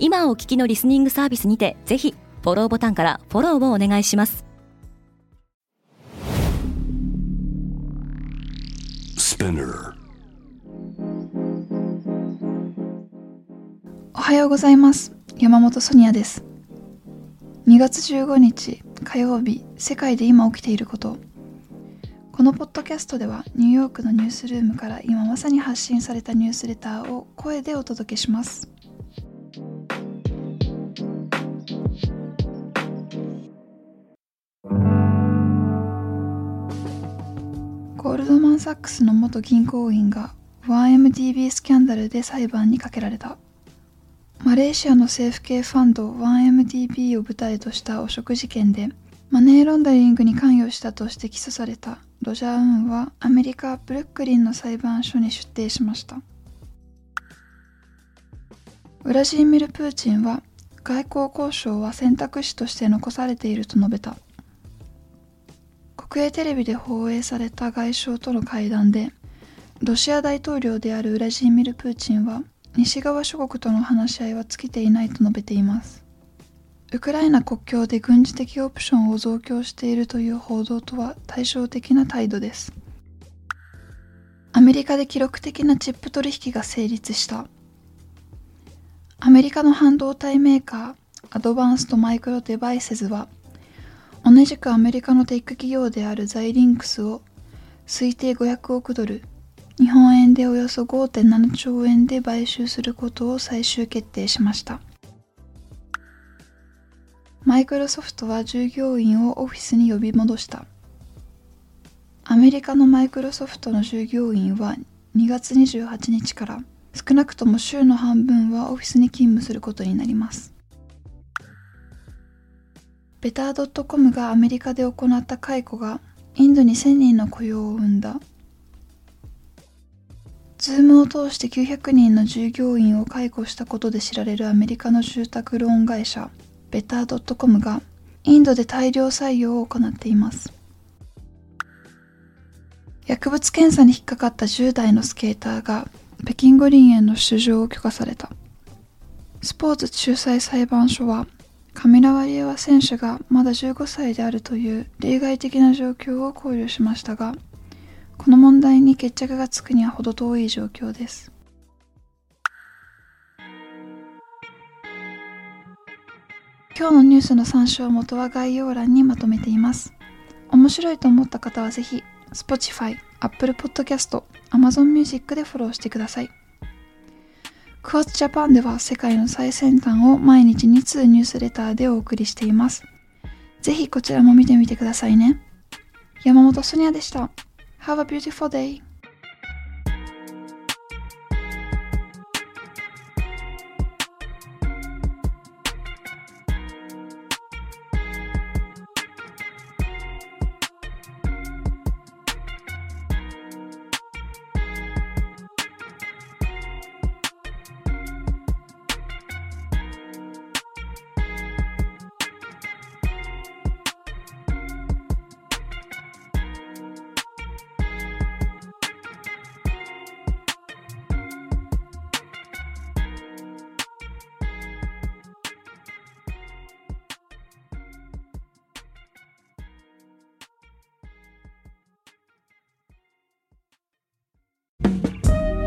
今お聞きのリスニングサービスにてぜひフォローボタンからフォローをお願いします。おはようございます。山本ソニアです。2月15日火曜日世界で今起きていること。このポッドキャストではニューヨークのニュースルームから今まさに発信されたニュースレターを声でお届けしますゴールドマン・サックスの元銀行員が 1MDB スキャンダルで裁判にかけられた。マレーシアの政府系ファンド 1MDB を舞台とした汚職事件でマネーロンダリングに関与したとして起訴されたロジャー・ウンはアメリカ・ブルックリンの裁判所に出廷しました。ウラジーミル・プーチンは外交交渉は選択肢として残されていると述べた。国営テレビで放映された外相との会談でロシア大統領であるウラジーミル・プーチンは西側諸国との話し合いは尽きていないと述べています。ウクライナ国境で軍事的オプションを増強しているという報道とは対照的な態度です。アメリカで記録的なチップ取引が成立した。アメリカの半導体メーカーアドバンストマイクロデバイセズは同じくアメリカのテック企業であるザイリンクスを推定500億ドル日本円でおよそ5.7兆円で買収することを最終決定しました。マイクロソフトは従業員をオフィスに呼び戻した。アメリカのマイクロソフトの従業員は2月28日から少なくとも週の半分はオフィスに勤務することになります。ベター .com がアメリカで行った解雇がインドに1000人の雇用を生んだ。ズームを通して900人の従業員を解雇したことで知られるアメリカの住宅ローン会社ベター .com がインドで大量採用を行っています。薬物検査に引っかかった10代のスケーターが北京五輪への出場を許可された。スポーツ仲裁裁判所はカミラ・ワリエワ選手がまだ15歳であるという例外的な状況を考慮しましたがこの問題に決着がつくには程遠い状況です今日のニュースの参照元は概要欄にまとめています。面白いと思った方はぜひ Spotify、Apple Podcast、Amazon Music でフォローしてください。クワッツジャパンでは世界の最先端を毎日2通ニュースレターでお送りしています。ぜひこちらも見てみてくださいね。山本ソニアでした。Have a beautiful day!